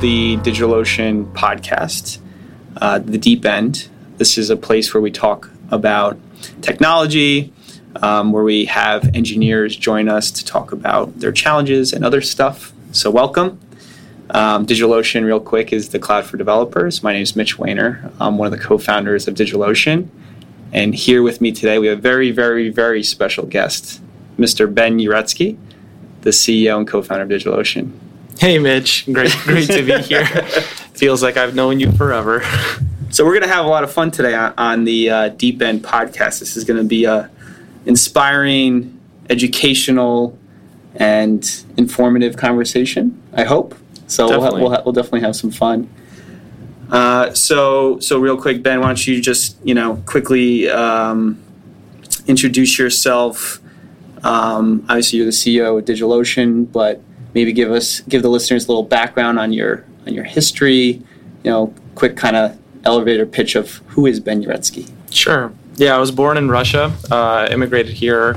the DigitalOcean podcast, uh, The Deep End. This is a place where we talk about technology, um, where we have engineers join us to talk about their challenges and other stuff. So, welcome. Um, DigitalOcean, real quick, is the cloud for developers. My name is Mitch Wainer. I'm one of the co founders of DigitalOcean. And here with me today, we have a very, very, very special guest, Mr. Ben Uretsky, the CEO and co founder of DigitalOcean. Hey, Mitch. Great, great to be here. Feels like I've known you forever. So, we're going to have a lot of fun today on, on the uh, Deep End podcast. This is going to be a inspiring, educational, and informative conversation, I hope. So we'll, ha- Definitely. we'll, ha- we'll definitely have some fun. Uh, so so real quick, Ben, why don't you just you know quickly um, introduce yourself? Um, obviously, you're the CEO of DigitalOcean, but maybe give us give the listeners a little background on your on your history. You know, quick kind of elevator pitch of who is Ben Uretsky. Sure. Yeah, I was born in Russia. Uh, immigrated here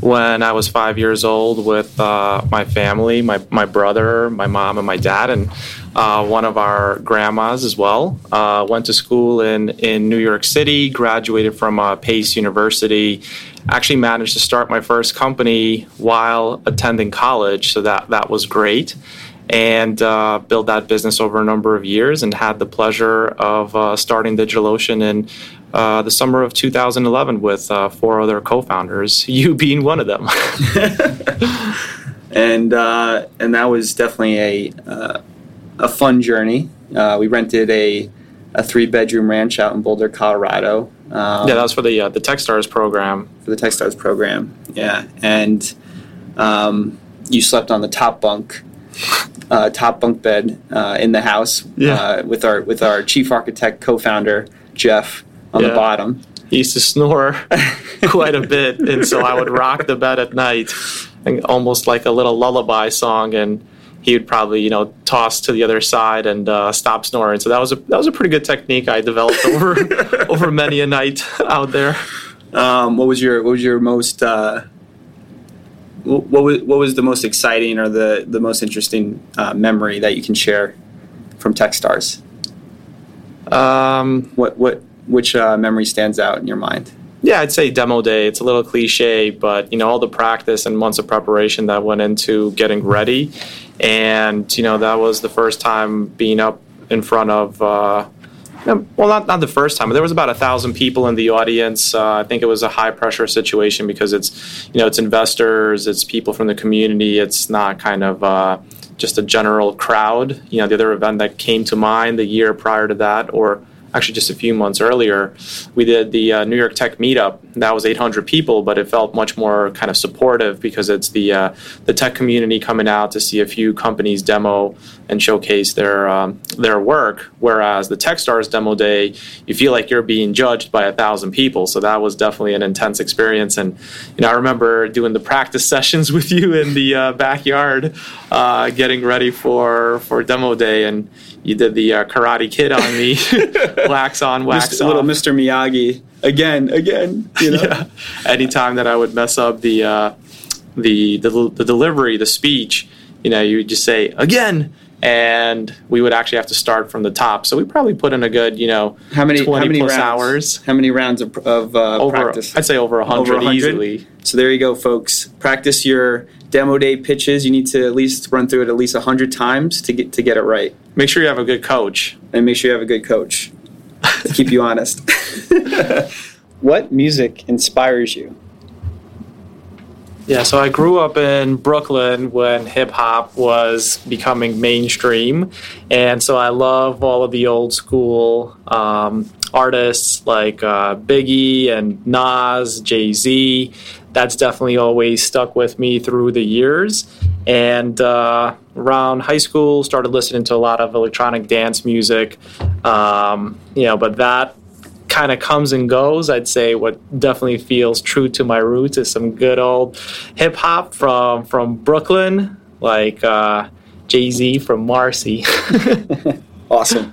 when I was five years old with uh, my family, my, my brother, my mom, and my dad, and uh, one of our grandmas as well. Uh, went to school in, in New York City, graduated from uh, Pace University. Actually, managed to start my first company while attending college, so that, that was great. And uh, built that business over a number of years, and had the pleasure of uh, starting DigitalOcean in uh, the summer of 2011 with uh, four other co-founders, you being one of them. and uh, and that was definitely a uh, a fun journey. We rented a a three bedroom ranch out in Boulder, Colorado. Um, yeah, that was for the uh, the TechStars program. for the TechStars program. Yeah, and um, you slept on the top bunk, uh, top bunk bed uh, in the house Yeah. uh, with our with our chief architect co-founder Jeff on the bottom. He used to snore quite a bit, and so I would rock the bed at night, and almost like a little lullaby song, and he would probably you know toss to the other side and uh, stop snoring. So that was a that was a pretty good technique I developed over over many a night out there. Um, what was your what was your most uh, what was what was the most exciting or the the most interesting uh, memory that you can share from TechStars? Um, What what which uh, memory stands out in your mind? Yeah, I'd say demo day. It's a little cliche, but you know all the practice and months of preparation that went into getting ready, and you know that was the first time being up in front of. Uh, well, not not the first time, but there was about a thousand people in the audience. Uh, I think it was a high pressure situation because it's you know it's investors, it's people from the community. It's not kind of. Uh, just a general crowd. You know, the other event that came to mind the year prior to that, or actually just a few months earlier, we did the uh, New York Tech Meetup. That was 800 people, but it felt much more kind of supportive because it's the uh, the tech community coming out to see a few companies demo and showcase their um, their work. Whereas the TechStars demo day, you feel like you're being judged by a thousand people. So that was definitely an intense experience. And you know, I remember doing the practice sessions with you in the uh, backyard, uh, getting ready for for demo day, and you did the uh, Karate Kid on me, wax on, wax Mr. off. little Mr. Miyagi again, again. You know. yeah. Anytime that I would mess up the uh, the, the the delivery, the speech, you know, you would just say again, and we would actually have to start from the top. So we probably put in a good, you know, How many? twenty how many plus rounds, hours. How many rounds of, of uh, Over, practice? I'd say over a Over hundred 100? easily. So there you go, folks. Practice your demo day pitches. You need to at least run through it at least hundred times to get to get it right, Make sure you have a good coach. and make sure you have a good coach to keep you honest. what music inspires you? Yeah, so I grew up in Brooklyn when hip hop was becoming mainstream. And so I love all of the old school um, artists like uh, Biggie and Nas, Jay Z. That's definitely always stuck with me through the years. And uh, around high school, started listening to a lot of electronic dance music. Um, you know, but that kind of comes and goes. I'd say what definitely feels true to my roots is some good old hip hop from from Brooklyn, like uh, Jay Z from Marcy. Awesome.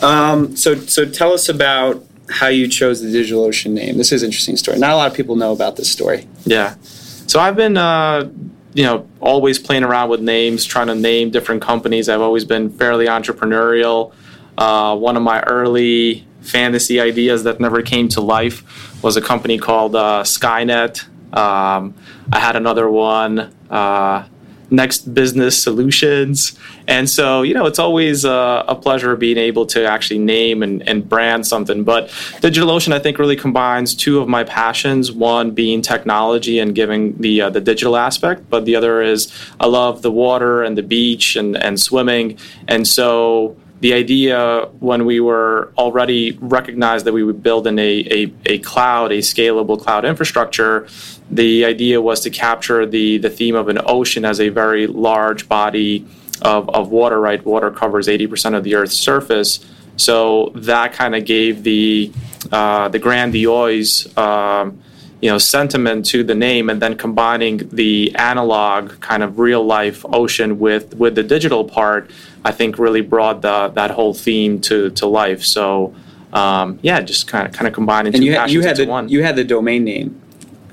Um, so, so tell us about how you chose the DigitalOcean name. This is an interesting story. Not a lot of people know about this story. yeah. So I've been uh, you know, always playing around with names, trying to name different companies. I've always been fairly entrepreneurial. Uh, one of my early fantasy ideas that never came to life was a company called uh, Skynet. Um, I had another one, uh, Next Business Solutions. And so, you know, it's always uh, a pleasure being able to actually name and, and brand something. But DigitalOcean, I think, really combines two of my passions one being technology and giving the, uh, the digital aspect, but the other is I love the water and the beach and, and swimming. And so, the idea when we were already recognized that we would build in a, a, a cloud, a scalable cloud infrastructure, the idea was to capture the, the theme of an ocean as a very large body of, of water, right? Water covers 80% of the Earth's surface. So that kind of gave the, uh, the grandiose um, you know, sentiment to the name and then combining the analog kind of real life ocean with, with the digital part I think really brought the, that whole theme to, to life. So um, yeah, just kind of kind of combining and two you had, passions you had into the one. you had the domain name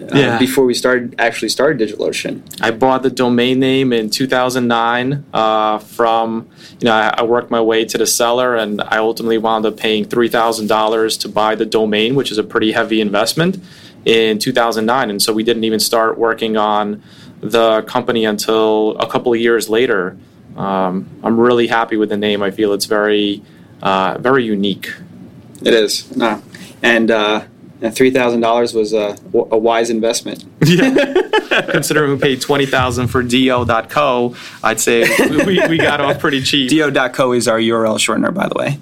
uh, Yeah. before we started actually started DigitalOcean. I bought the domain name in 2009 uh, from, you know, I, I worked my way to the seller and I ultimately wound up paying $3,000 to buy the domain, which is a pretty heavy investment in 2009. And so we didn't even start working on the company until a couple of years later. Um, I'm really happy with the name. I feel it's very, uh, very unique. It is no, and uh, three thousand dollars was a, a wise investment. Yeah. Considering we paid 20000 for do.co, I'd say we, we got off pretty cheap. Do.co is our URL shortener, by the way.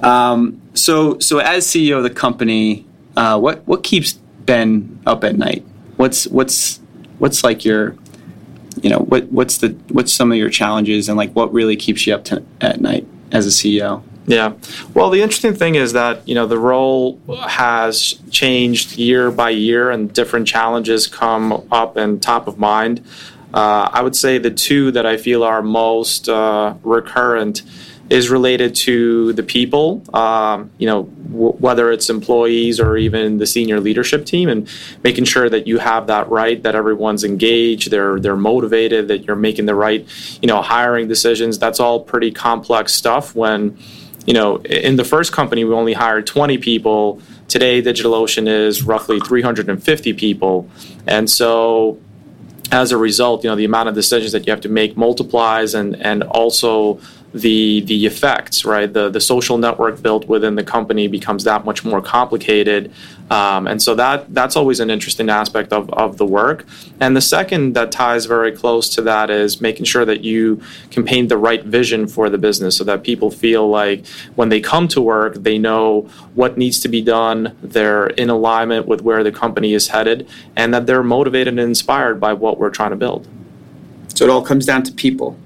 Um, so, so as CEO of the company, uh, what what keeps Ben up at night? What's what's what's like your, you know, what what's the what's some of your challenges and like what really keeps you up to, at night as a CEO? Yeah. Well, the interesting thing is that, you know, the role has changed year by year and different challenges come up and top of mind. Uh, I would say the two that I feel are most uh, recurrent is related to the people, um, you know, w- whether it's employees or even the senior leadership team, and making sure that you have that right, that everyone's engaged, they're they're motivated, that you're making the right, you know, hiring decisions. That's all pretty complex stuff. When, you know, in the first company we only hired 20 people. Today, DigitalOcean is roughly 350 people, and so as a result, you know, the amount of decisions that you have to make multiplies and, and also the the effects, right? The the social network built within the company becomes that much more complicated. Um, and so that that's always an interesting aspect of, of the work. And the second that ties very close to that is making sure that you can paint the right vision for the business so that people feel like when they come to work, they know what needs to be done, they're in alignment with where the company is headed, and that they're motivated and inspired by what we're trying to build. So it all comes down to people.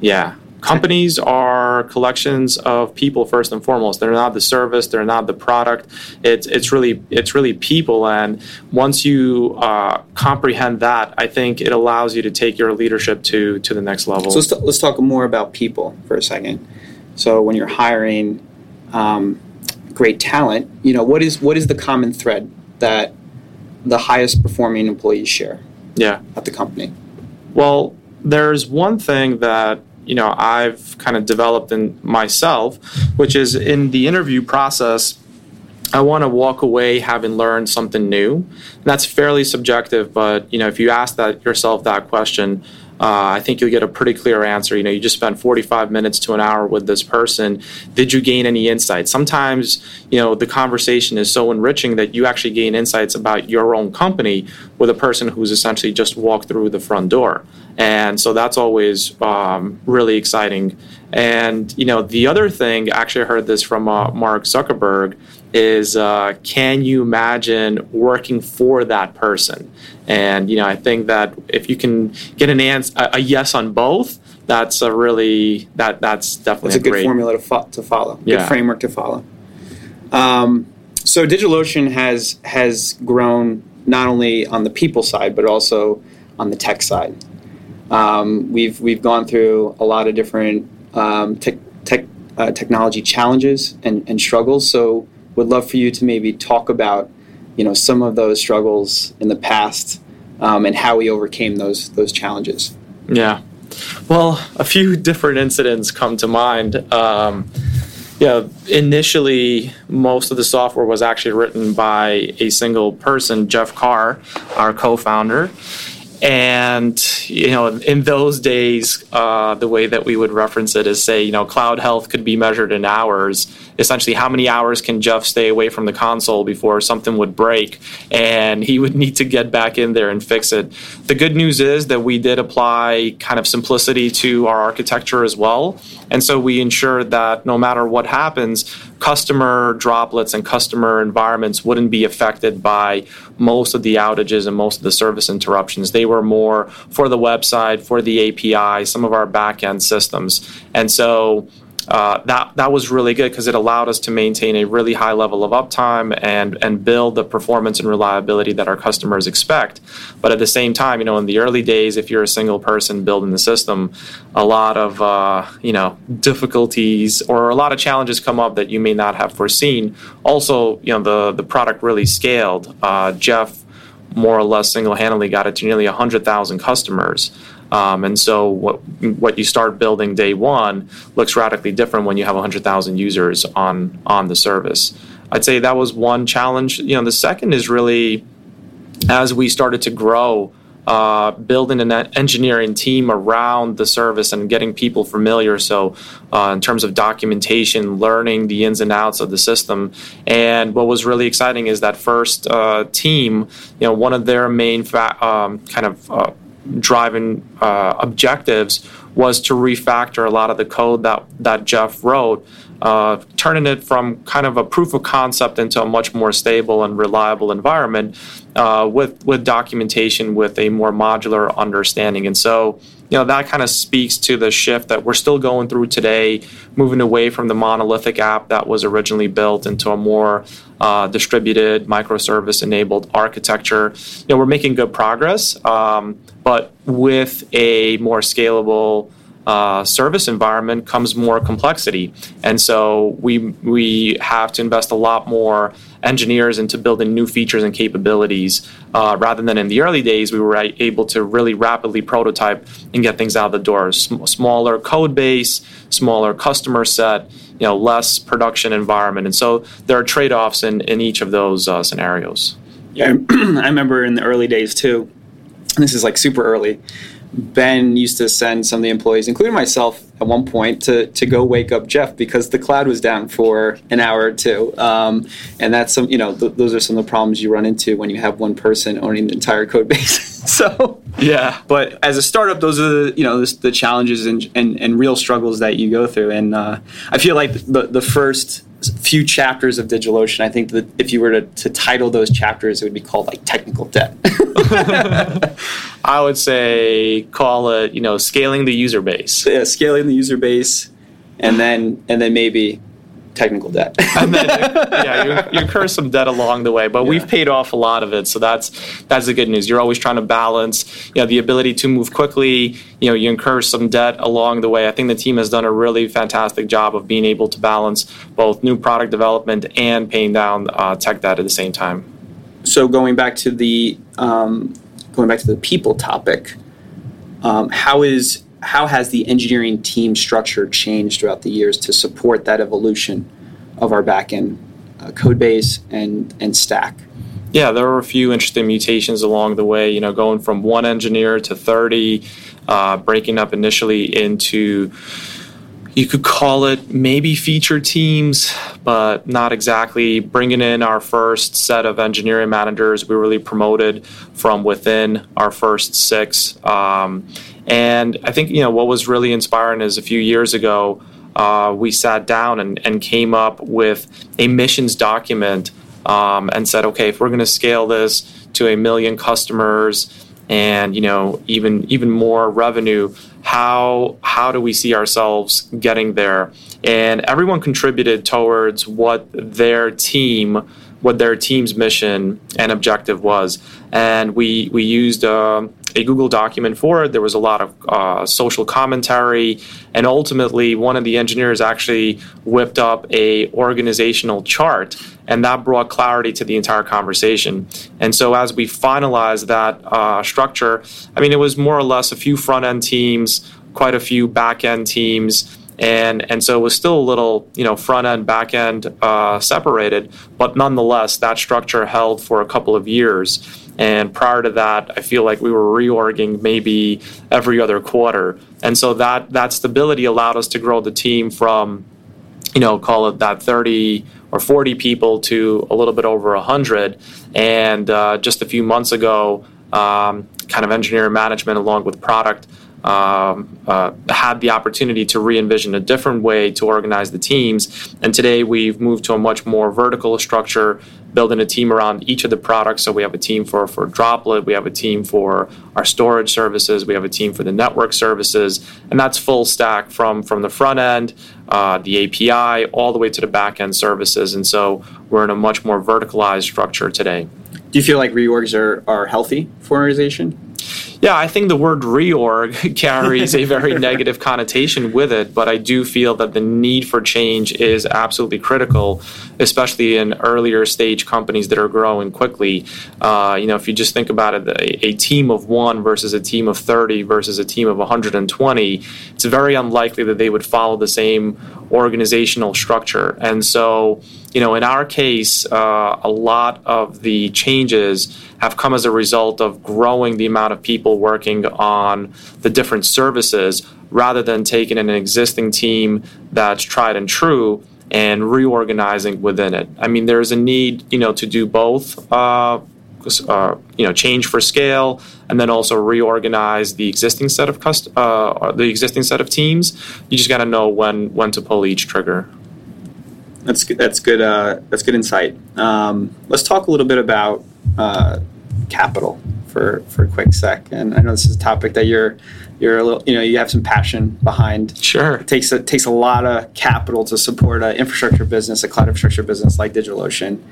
Yeah. Companies are collections of people first and foremost. They're not the service. They're not the product. It's it's really it's really people. And once you uh, comprehend that, I think it allows you to take your leadership to to the next level. So let's, t- let's talk more about people for a second. So when you're hiring um, great talent, you know what is what is the common thread that the highest performing employees share yeah. at the company? Well, there's one thing that you know I've kind of developed in myself, which is in the interview process. I want to walk away having learned something new. And that's fairly subjective, but you know, if you ask that yourself that question, uh, I think you'll get a pretty clear answer. You know, you just spent 45 minutes to an hour with this person. Did you gain any insights? Sometimes, you know, the conversation is so enriching that you actually gain insights about your own company with a person who's essentially just walked through the front door. And so that's always um, really exciting. And, you know, the other thing, actually, I heard this from uh, Mark Zuckerberg, is uh, can you imagine working for that person? And, you know, I think that if you can get an answer, a, a yes on both, that's a really, that that's definitely That's a good great, formula to, fo- to follow. Good Yeah. framework to follow. Um, so DigitalOcean has has grown not only on the people side but also on the tech side. Um, we've we've gone through a lot of different um, tech, tech uh, technology challenges and, and struggles. So would love for you to maybe talk about you know some of those struggles in the past um, and how we overcame those those challenges. Yeah. Well, a few different incidents come to mind. Um, yeah, initially, most of the software was actually written by a single person, Jeff Carr, our co founder. And you know, in those days, uh, the way that we would reference it is say, you know, cloud health could be measured in hours. Essentially, how many hours can Jeff stay away from the console before something would break, and he would need to get back in there and fix it. The good news is that we did apply kind of simplicity to our architecture as well, and so we ensured that no matter what happens, customer droplets and customer environments wouldn't be affected by most of the outages and most of the service interruptions. They were more for the website, for the API, some of our backend systems. And so uh, that that was really good because it allowed us to maintain a really high level of uptime and and build the performance and reliability that our customers expect. But at the same time, you know, in the early days, if you're a single person building the system, a lot of uh, you know difficulties or a lot of challenges come up that you may not have foreseen. Also, you know, the the product really scaled. Uh, Jeff more or less single-handedly got it to nearly 100,000 customers. Um, and so what what you start building day one looks radically different when you have 100,000 users on on the service. I'd say that was one challenge. You know, the second is really as we started to grow. Uh, building an engineering team around the service and getting people familiar. So, uh, in terms of documentation, learning the ins and outs of the system. And what was really exciting is that first uh, team, you know, one of their main fa- um, kind of uh, driving uh, objectives was to refactor a lot of the code that, that Jeff wrote, uh, turning it from kind of a proof of concept into a much more stable and reliable environment uh, with, with documentation with a more modular understanding. And so, you know, that kind of speaks to the shift that we're still going through today, moving away from the monolithic app that was originally built into a more uh, distributed microservice enabled architecture. You know, we're making good progress, um, but with a more scalable uh, service environment comes more complexity, and so we we have to invest a lot more engineers into building new features and capabilities uh, rather than in the early days we were able to really rapidly prototype and get things out of the door. Sm- smaller code base, smaller customer set, you know, less production environment, and so there are trade offs in in each of those uh, scenarios. Yeah, I remember in the early days too. This is like super early Ben used to send some of the employees, including myself, at one point to, to go wake up Jeff because the cloud was down for an hour or two. Um, and that's some, you know, th- those are some of the problems you run into when you have one person owning the entire code base. so, yeah. But as a startup, those are the, you know, the, the challenges and, and, and real struggles that you go through. And uh, I feel like the, the first few chapters of DigitalOcean, I think that if you were to, to title those chapters, it would be called like technical debt. I would say call it, you know, scaling the user base. Yeah, scaling the user base, and then and then maybe technical debt. and then, yeah, you, you, incur some debt along the way, but yeah. we've paid off a lot of it, so that's that's the good news. You're always trying to balance, you know, the ability to move quickly. You know, you incur some debt along the way. I think the team has done a really fantastic job of being able to balance both new product development and paying down uh, tech debt at the same time. So going back to the um, going back to the people topic, um, how is how has the engineering team structure changed throughout the years to support that evolution of our backend uh, code base and and stack? Yeah, there were a few interesting mutations along the way. You know, going from one engineer to thirty, uh, breaking up initially into you could call it maybe feature teams, but not exactly. Bringing in our first set of engineering managers, we really promoted from within our first six. Um, and I think you know what was really inspiring is a few years ago uh, we sat down and, and came up with a missions document um, and said, okay, if we're going to scale this to a million customers and you know even even more revenue how how do we see ourselves getting there? And everyone contributed towards what their team what their team's mission and objective was. And we we used uh, a Google document for it. There was a lot of uh, social commentary, and ultimately, one of the engineers actually whipped up a organizational chart, and that brought clarity to the entire conversation. And so, as we finalized that uh, structure, I mean, it was more or less a few front end teams, quite a few back end teams and and so it was still a little you know front end back end uh, separated but nonetheless that structure held for a couple of years and prior to that i feel like we were reorging maybe every other quarter and so that that stability allowed us to grow the team from you know call it that 30 or 40 people to a little bit over 100 and uh, just a few months ago um, kind of engineering management along with product um, uh, had the opportunity to re envision a different way to organize the teams. And today we've moved to a much more vertical structure, building a team around each of the products. So we have a team for, for Droplet, we have a team for our storage services, we have a team for the network services, and that's full stack from, from the front end, uh, the API, all the way to the back end services. And so we're in a much more verticalized structure today. Do you feel like reorgs are, are healthy for an organization? Yeah, I think the word reorg carries a very negative connotation with it, but I do feel that the need for change is absolutely critical, especially in earlier stage companies that are growing quickly. Uh, you know, if you just think about it, a, a, team of one versus a team of 30 versus a team of 120, it's very unlikely that they would follow the same organizational structure. And so, you know, in our case, uh, a lot of the changes have come as a result of growing the amount of people working on the different services rather than taking an existing team that's tried and true and reorganizing within it. I mean, there's a need, you know, to do both. Uh, uh, you know, change for scale, and then also reorganize the existing set of cust- uh, the existing set of teams. You just got to know when when to pull each trigger. That's good. That's good. Uh, that's good insight. Um, let's talk a little bit about uh, capital for for a quick sec. And I know this is a topic that you're you're a little you know you have some passion behind. Sure. It takes a, takes a lot of capital to support an infrastructure business, a cloud infrastructure business like DigitalOcean,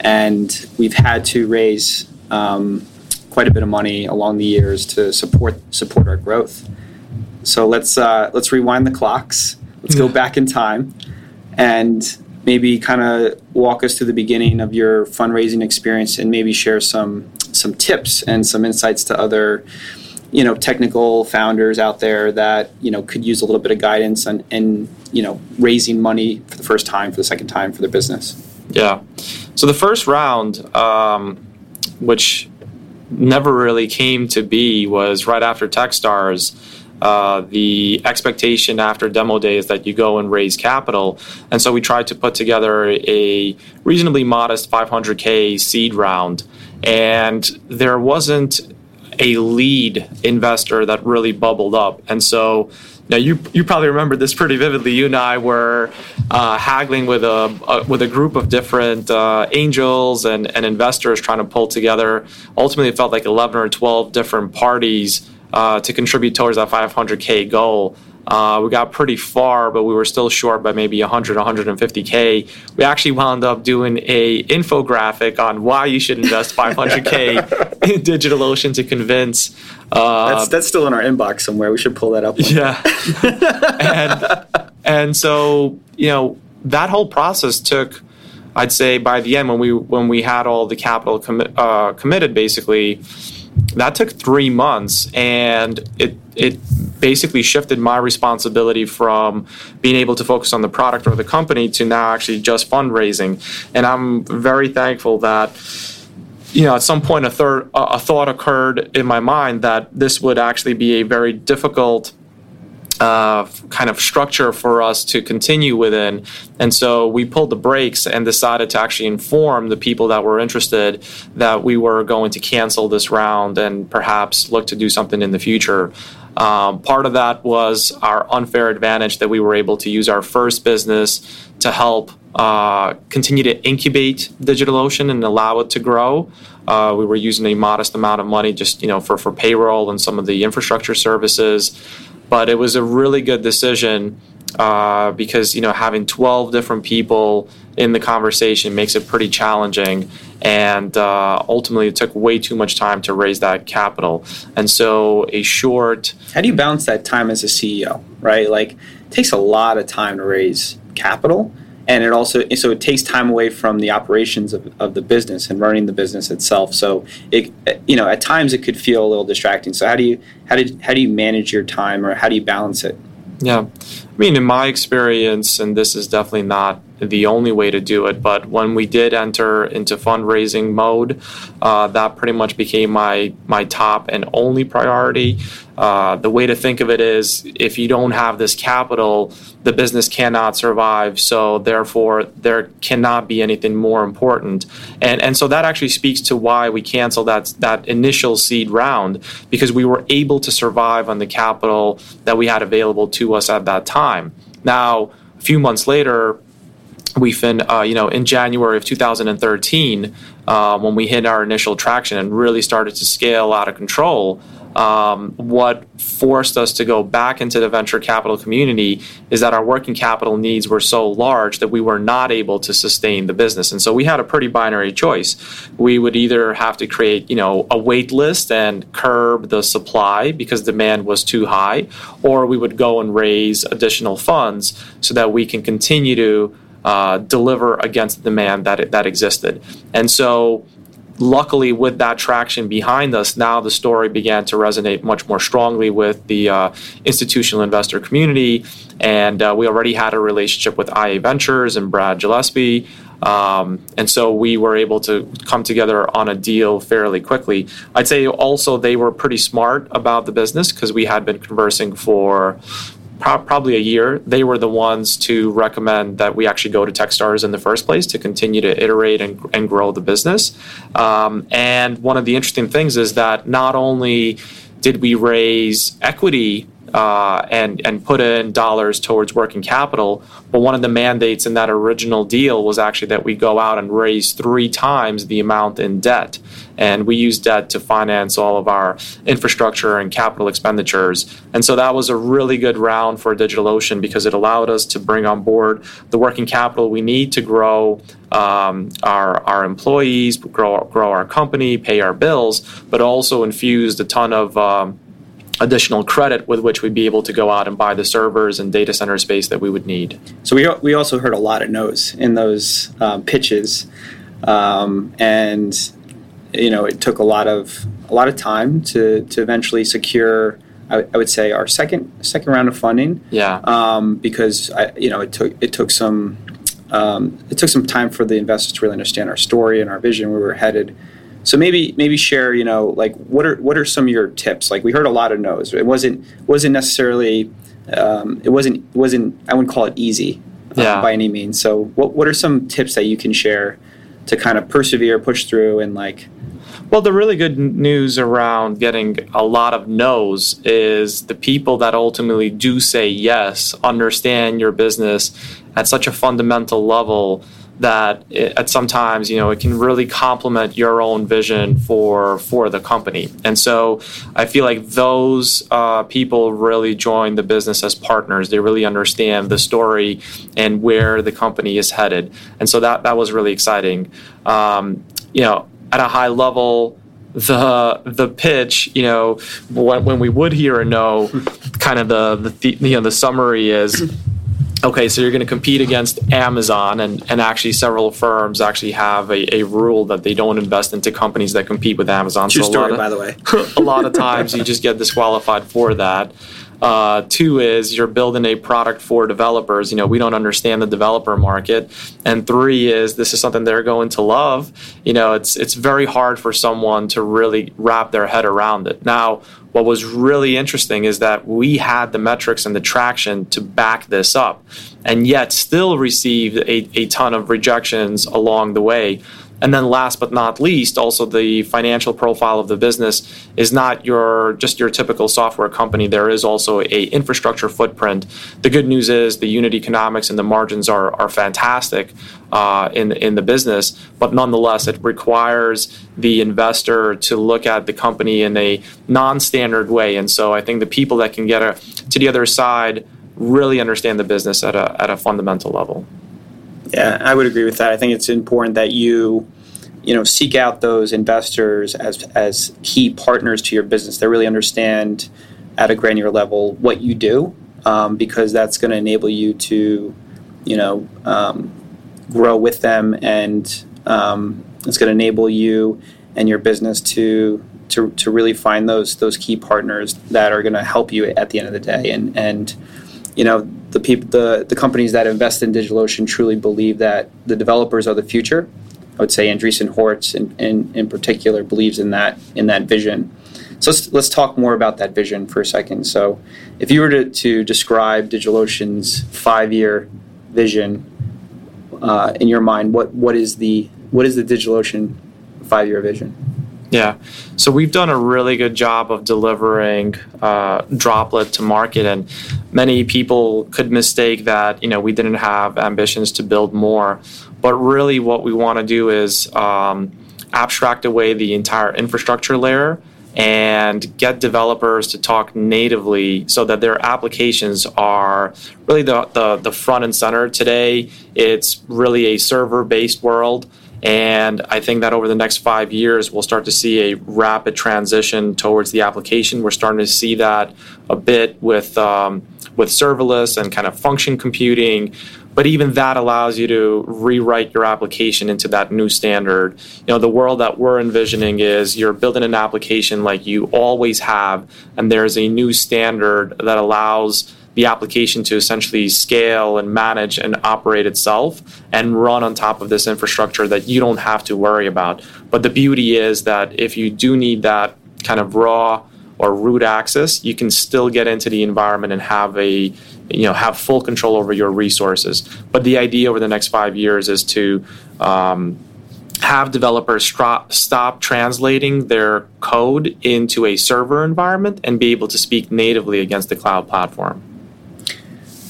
and we've had to raise um, quite a bit of money along the years to support support our growth. So let's uh, let's rewind the clocks. Let's go back in time and maybe kind of walk us through the beginning of your fundraising experience and maybe share some some tips and some insights to other you know technical founders out there that you know could use a little bit of guidance and and you know raising money for the first time for the second time for their business. Yeah. So the first round um, which never really came to be was right after techstars uh, the expectation after demo day is that you go and raise capital. And so we tried to put together a reasonably modest 500K seed round. And there wasn't a lead investor that really bubbled up. And so now you you probably remember this pretty vividly. You and I were uh, haggling with a, a, with a group of different uh, angels and, and investors trying to pull together. Ultimately, it felt like eleven or twelve different parties uh, to contribute towards that 500k goal. Uh, we got pretty far, but we were still short by maybe 100, 150k. We actually wound up doing a infographic on why you should invest 500k in DigitalOcean to convince. Uh, that's that's still in our inbox somewhere. We should pull that up. Yeah, and and so you know that whole process took. I'd say by the end, when we when we had all the capital commi- uh, committed, basically, that took three months, and it it basically shifted my responsibility from being able to focus on the product or the company to now actually just fundraising. And I'm very thankful that you know at some point a third a thought occurred in my mind that this would actually be a very difficult uh, kind of structure for us to continue within. And so we pulled the brakes and decided to actually inform the people that were interested that we were going to cancel this round and perhaps look to do something in the future. Um, part of that was our unfair advantage that we were able to use our first business to help uh, continue to incubate DigitalOcean and allow it to grow. Uh, we were using a modest amount of money just you know for, for payroll and some of the infrastructure services but it was a really good decision uh, because you know having 12 different people in the conversation makes it pretty challenging and uh, ultimately it took way too much time to raise that capital. And so a short how do you balance that time as a ceo right? Like it takes a lot of time to raise capital and it also so it takes time away from the operations of, of the business and running the business itself. So it you know at times it could feel a little distracting. So how do you how did how do you manage your time or how do you balance it? Yeah. I mean in my experience and this is definitely not the only way to do it. But when we did enter into fundraising mode, uh, that pretty much became my my top and only priority. Uh, the way to think of it is, if you don't have this capital, the business cannot survive. So therefore, there cannot be anything more important. And and so that actually speaks to why we canceled that that initial seed round because we were able to survive on the capital that we had available to us at that time. Now, a few months later, we fin uh, you know in January of 2013 uh, when we hit our initial traction and really started to scale out of control um, what forced us to go back into the venture capital community is that our working capital needs were so large that we were not able to sustain the business. And so we had a pretty binary choice. We would either have to create you know a wait list and curb the supply because demand was too high or we would go and raise additional funds so that we can continue to uh, deliver against the demand that that existed. And so, luckily, with that traction behind us, now the story began to resonate much more strongly with the uh, institutional investor community. And uh, we already had a relationship with IA Ventures and Brad Gillespie. Um, and so we were able to come together on a deal fairly quickly. I'd say also they were pretty smart about the business because we had been conversing for pro- probably a year, they were the ones to recommend that we actually go to Techstars in the first place to continue to iterate and, and grow the business. Um, and one of the interesting things is that not only did we raise equity uh, and and put in dollars towards working capital. But one of the mandates in that original deal was actually that we go out and raise three times the amount in debt, and we use debt to finance all of our infrastructure and capital expenditures. And so that was a really good round for DigitalOcean because it allowed us to bring on board the working capital we need to grow um, our our employees, grow grow our company, pay our bills, but also infused a ton of um, additional credit with which we'd be able to go out and buy the servers and data center space that we would need. So we, we also heard a lot of no's in those um, pitches, um, and you know it took a lot of a lot of time to to eventually secure. I, I would say our second second round of funding. Yeah. Um, because I, you know it took it took some um, it took some time for the investors to really understand our story and our vision where we were headed. So maybe maybe share you know like what are what are some of your tips? Like we heard a lot of no's. It wasn't wasn't necessarily um, it wasn't wasn't I wouldn't call it easy uh, yeah. by any means. So what what are some tips that you can share to kind of persevere, push through, and like well, the really good news around getting a lot of no's is the people that ultimately do say yes understand your business at such a fundamental level that it, at sometimes you know it can really complement your own vision for for the company. And so i feel like those uh, people really join the business as partners. They really understand the story and where the company is headed. And so that that was really exciting. Um, you know at a high level the the pitch, you know, when, when we would hear a no, kind of the the you know the summary is okay, so you're going to compete against Amazon, and, and actually several firms actually have a, a rule that they don't invest into companies that compete with Amazon. True so story, of, by the way. a lot of times you just get disqualified for that. Uh, two is you're building a product for developers. You know, we don't understand the developer market. And three is this is something they're going to love. You know, it's it's very hard for someone to really wrap their head around it. Now, what was really interesting is that we had the metrics and the traction to back this up, and yet still received a, a ton of rejections along the way. And then last but not least, also the financial profile of the business is not your just your typical software company. There is also a infrastructure footprint. The good news is the unit economics and the margins are are fantastic uh, in in the business, but nonetheless, it requires the investor to look at the company in a non-standard way. And so I think the people that can get a, to the other side really understand the business at a, at a fundamental level. Yeah, I would agree with that. I think it's important that you you know seek out those investors as as key partners to your business that really understand at a granular level what you do um, because that's going to enable you to you know um, grow with them and um, it's going to enable you and your business to to, to really find those those key partners that are going to help you at the end of the day and and you know the people the, the companies that invest in DigitalOcean truly believe that the developers are the future. I would say Andreessen Horowitz in, in, in particular believes in that in that vision. So let's, let's talk more about that vision for a second. So if you were to, to describe DigitalOcean's five year vision uh, in your mind what what is the what is the DigitalOcean five year vision yeah. So we've done a really good job of delivering uh, Droplet to market, and many people could mistake that you know we didn't have ambitions to build more, but really what we want to do is um, abstract away the entire infrastructure layer and get developers to talk natively so that their applications are really the, the, the front and center today. It's really a server based world and I think that over the next five years, we'll start to see a rapid transition towards the application. We're starting to see that a bit with um, with serverless and kind of function computing. But even that allows you to rewrite your application into that new standard. You know, the world that we're envisioning is you're building an application like you always have, and there's a new standard that allows the application to essentially scale and manage and operate itself and run on top of this infrastructure that you don't have to worry about. But the beauty is that if you do need that kind of raw or root access, you can still get into the environment and have a you know have full control over your resources. But the idea over the next five years is to um, have developers stop, stop translating their code into a server environment and be able to speak natively against the cloud platform.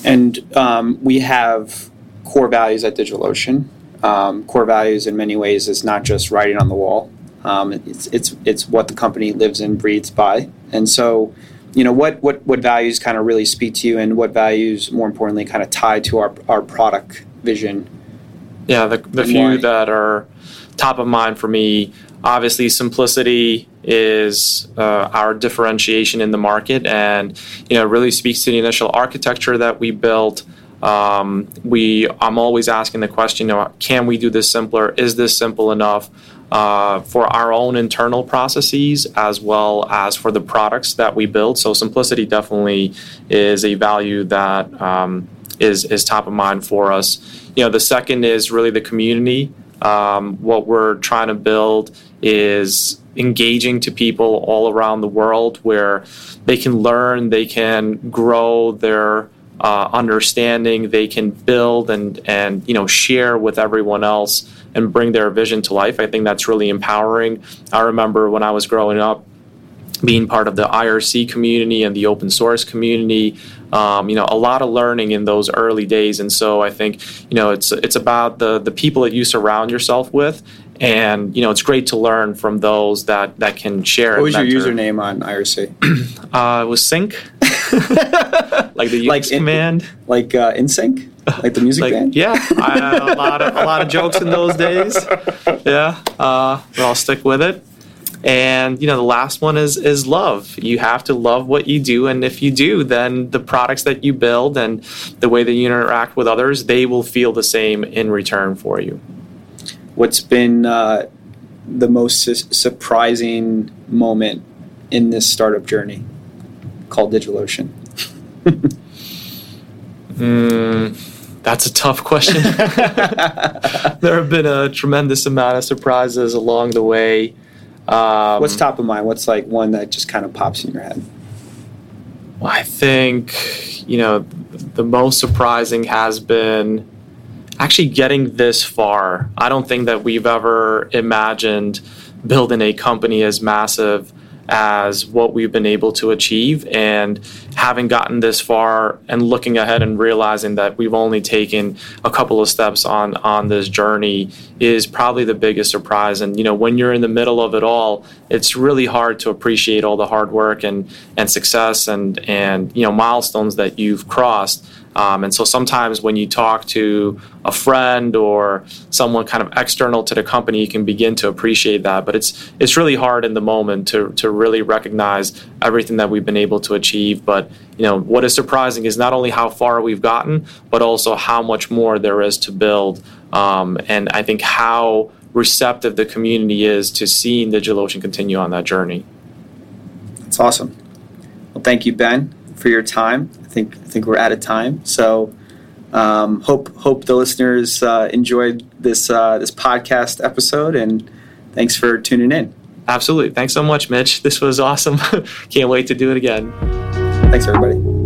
And um, we have core values at DigitalOcean. Um, core values, in many ways, is not just writing on the wall. Um, it's it's it's what the company lives and breathes by. And so, you know, what what what values kind of really speak to you, and what values, more importantly, kind of tie to our our product vision. Yeah, the the few why? that are top of mind for me. Obviously, simplicity is uh, our differentiation in the market, and you know really speaks to the initial architecture that we built. Um, we I'm always asking the question: you know, Can we do this simpler? Is this simple enough? Uh, for our own internal processes as well as for the products that we build. So simplicity definitely is a value that um, is is top of mind for us. You know, the second is really the community. Um, what we're trying to build is engaging to people all around the world where they can learn, they can grow their uh, understanding, they can build and and you know share with everyone else and bring their vision to life. I think that's really empowering. I remember when I was growing up, being part of the IRC community and the open source community. Um, you know, a lot of learning in those early days, and so I think you know it's it's about the the people that you surround yourself with, and you know it's great to learn from those that that can share. What was mentor. your username on IRC? uh, it was Sync, like the like in, command, like uh, NSYNC, like the music like, band. Yeah, I had a lot of a lot of jokes in those days. Yeah, uh, but I'll stick with it. And you know, the last one is is love. You have to love what you do, and if you do, then the products that you build and the way that you interact with others, they will feel the same in return for you. What's been uh, the most su- surprising moment in this startup journey called DigitalOcean? mm, that's a tough question. there have been a tremendous amount of surprises along the way. Um, What's top of mind? What's like one that just kind of pops in your head? Well, I think you know the most surprising has been actually getting this far. I don't think that we've ever imagined building a company as massive as what we've been able to achieve. And having gotten this far and looking ahead and realizing that we've only taken a couple of steps on, on this journey is probably the biggest surprise. And, you know, when you're in the middle of it all, it's really hard to appreciate all the hard work and, and success and, and, you know, milestones that you've crossed. Um, and so sometimes when you talk to a friend or someone kind of external to the company, you can begin to appreciate that. But it's it's really hard in the moment to to really recognize everything that we've been able to achieve. But you know what is surprising is not only how far we've gotten, but also how much more there is to build. Um, and I think how receptive the community is to seeing DigitalOcean continue on that journey. That's awesome. Well, thank you, Ben, for your time. I think I think we're out of time. So um, hope hope the listeners uh, enjoyed this uh, this podcast episode, and thanks for tuning in. Absolutely. Thanks so much, Mitch. This was awesome. Can't wait to do it again. Thanks, everybody.